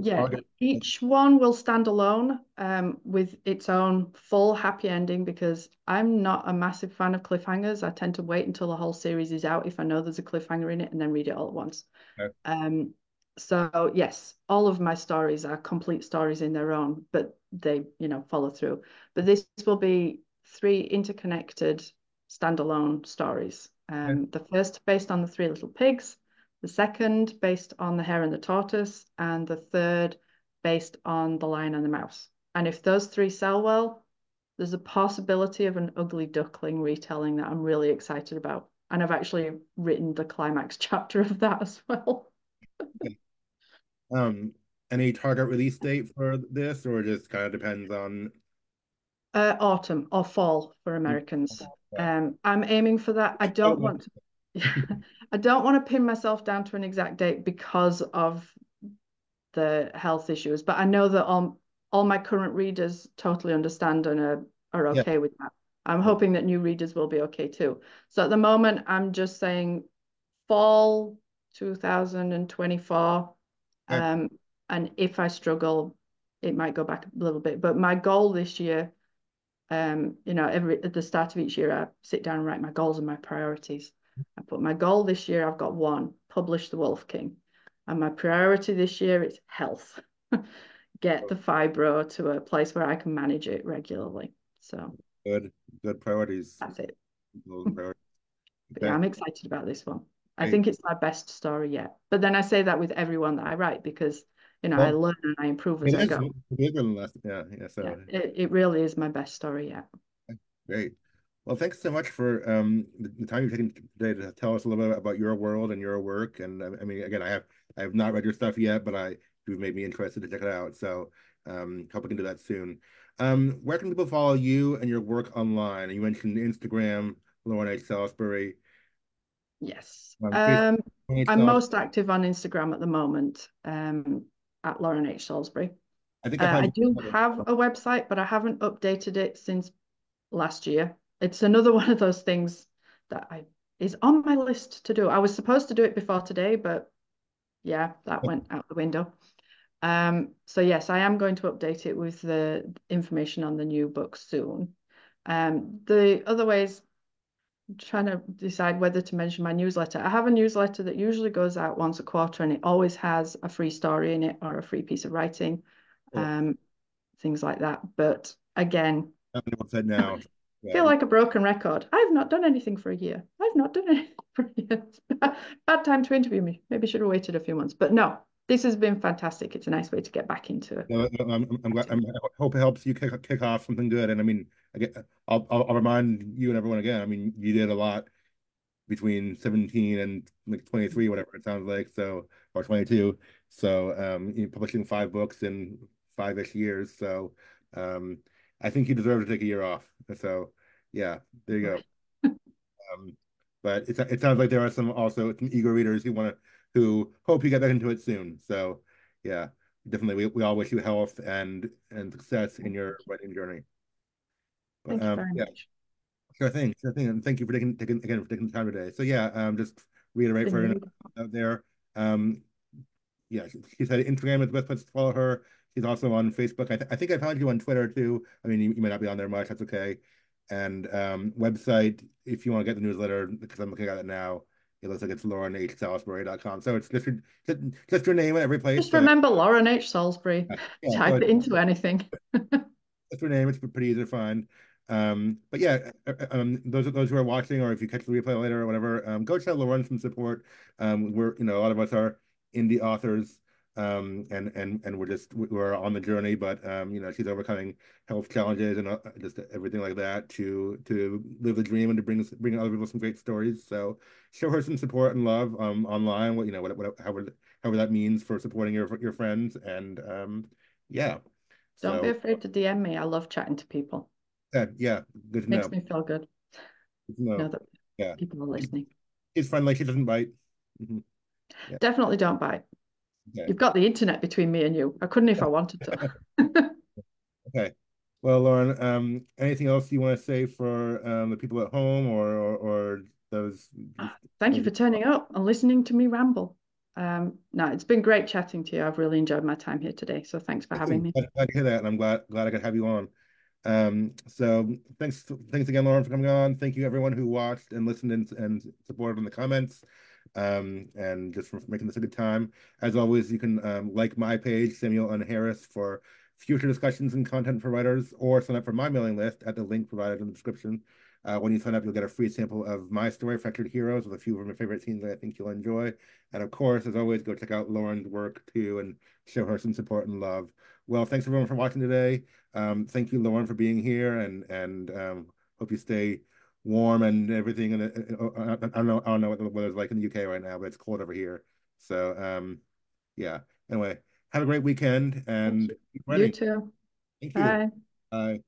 Speaker 2: Yeah,
Speaker 1: target?
Speaker 2: each one will stand alone um, with its own full happy ending because I'm not a massive fan of cliffhangers. I tend to wait until the whole series is out if I know there's a cliffhanger in it and then read it all at once.
Speaker 1: Okay.
Speaker 2: Um, so yes, all of my stories are complete stories in their own, but they, you know, follow through. But this will be three interconnected standalone stories. Um, the first based on the Three Little Pigs, the second based on the Hare and the Tortoise, and the third based on the Lion and the Mouse. And if those three sell well, there's a possibility of an ugly duckling retelling that I'm really excited about. And I've actually written the climax chapter of that as well.
Speaker 1: Um, any target release date for this, or just kind of depends on?
Speaker 2: Uh, autumn or fall for. Americans. Um, I'm aiming for that. I don't want to. I don't want to pin myself down to an exact date because of the health issues, but I know that all all my current readers totally understand and are, are okay yeah. with that. I'm hoping that new readers will be okay too. So at the moment, I'm just saying fall 2024. Um, and if I struggle, it might go back a little bit. But my goal this year, um, you know, every at the start of each year, I sit down and write my goals and my priorities. I put my goal this year, I've got one, publish The Wolf King. And my priority this year is health. Get the fibro to a place where I can manage it regularly. So
Speaker 1: good, good priorities.
Speaker 2: That's it. priorities. Okay. I'm excited about this one. I think it's my best story yet. But then I say that with everyone that I write because you know well, I learn and I improve as I go.
Speaker 1: Yeah, yeah. So
Speaker 2: yeah, it, it really is my best story yet.
Speaker 1: Great. Well, thanks so much for um, the time you've taken today to tell us a little bit about your world and your work. And I mean, again, I have I have not read your stuff yet, but I you've made me interested to check it out. So um, hope we can do that soon. Um, where can people follow you and your work online? You mentioned Instagram, Lauren H. Salisbury.
Speaker 2: Yes. Um, I'm most active on Instagram at the moment um, at Lauren H. Salisbury. I think I, uh, I do have a website, but I haven't updated it since last year. It's another one of those things that I is on my list to do. I was supposed to do it before today, but yeah, that went out the window. Um, so yes, I am going to update it with the information on the new book soon. Um, the other ways trying to decide whether to mention my newsletter. I have a newsletter that usually goes out once a quarter and it always has a free story in it or a free piece of writing, um, things like that. But again,
Speaker 1: now.
Speaker 2: Yeah. feel like a broken record. I've not done anything for a year. I've not done anything for a year. Bad time to interview me. Maybe should have waited a few months. But no, this has been fantastic. It's a nice way to get back into it.
Speaker 1: No, I'm, I'm, glad, I'm, i hope it helps you kick, kick off something good. And I mean, I'll, I'll, I'll remind you and everyone again. I mean, you did a lot between 17 and like 23, whatever it sounds like. So, or 22. So, um, you're publishing five books in five-ish years. So, um, I think you deserve to take a year off. So, yeah, there you go. um, but it, it sounds like there are some also some eager readers who want to who hope you get back into it soon. So yeah, definitely we, we all wish you health and and success in your writing journey.
Speaker 2: But, um, yeah. much.
Speaker 1: Sure thing, sure thing, and thank you for taking, taking again for taking the time today. So yeah, um, just reiterate for out there. Um, yeah, she, she, said Instagram is the best place to follow her. She's also on Facebook. I, th I think I found you on Twitter too. I mean, you, you may not be on there much. That's okay. And um, website, if you want to get the newsletter, because I'm looking at it now, it looks like it's laurenhsalisbury.com. So it's just your, just your name at every place.
Speaker 2: Just remember Lauren H. Salisbury. Yeah, Type it into anything.
Speaker 1: That's your name. It's pretty easy to find. Um, but yeah, uh, uh, um, those those who are watching, or if you catch the replay later or whatever, um, go check Lauren some support. Um, we're you know a lot of us are indie authors um, and and and we're just we're on the journey. But um, you know, she's overcoming health challenges and uh, just everything like that to to live the dream and to bring bring other people some great stories. So show her some support and love um, online. What you know, what, what however however that means for supporting your your friends and um, yeah.
Speaker 2: Don't so, be afraid to DM me. I love chatting to people.
Speaker 1: Yeah, yeah, good to
Speaker 2: Makes
Speaker 1: know.
Speaker 2: me feel good.
Speaker 1: good know.
Speaker 2: that yeah. people are listening.
Speaker 1: It's friendly. She doesn't bite.
Speaker 2: Mm-hmm. Yeah. Definitely don't bite. Okay. You've got the internet between me and you. I couldn't if I wanted to.
Speaker 1: okay. Well, Lauren, um, anything else you want to say for um, the people at home or, or, or those?
Speaker 2: Thank you for turning up and listening to me ramble. Um, no, it's been great chatting to you. I've really enjoyed my time here today. So thanks for having me.
Speaker 1: Glad to hear that, and I'm glad glad I could have you on. Um, so thanks thanks again, Lauren, for coming on. Thank you everyone who watched and listened and, and supported in the comments um, and just for making this a good time. As always, you can um, like my page, Samuel N. Harris, for future discussions and content for writers, or sign up for my mailing list at the link provided in the description. Uh, when you sign up, you'll get a free sample of my story, Fractured Heroes, with a few of my favorite scenes that I think you'll enjoy. And of course, as always, go check out Lauren's work too and show her some support and love. Well, thanks everyone for watching today. Um, thank you, Lauren, for being here, and and um, hope you stay warm and everything. And I don't know, I don't know what the weather's like in the UK right now, but it's cold over here. So, um, yeah. Anyway, Have a great weekend and
Speaker 2: you too.
Speaker 1: Thank you.
Speaker 2: Bye.
Speaker 1: Bye.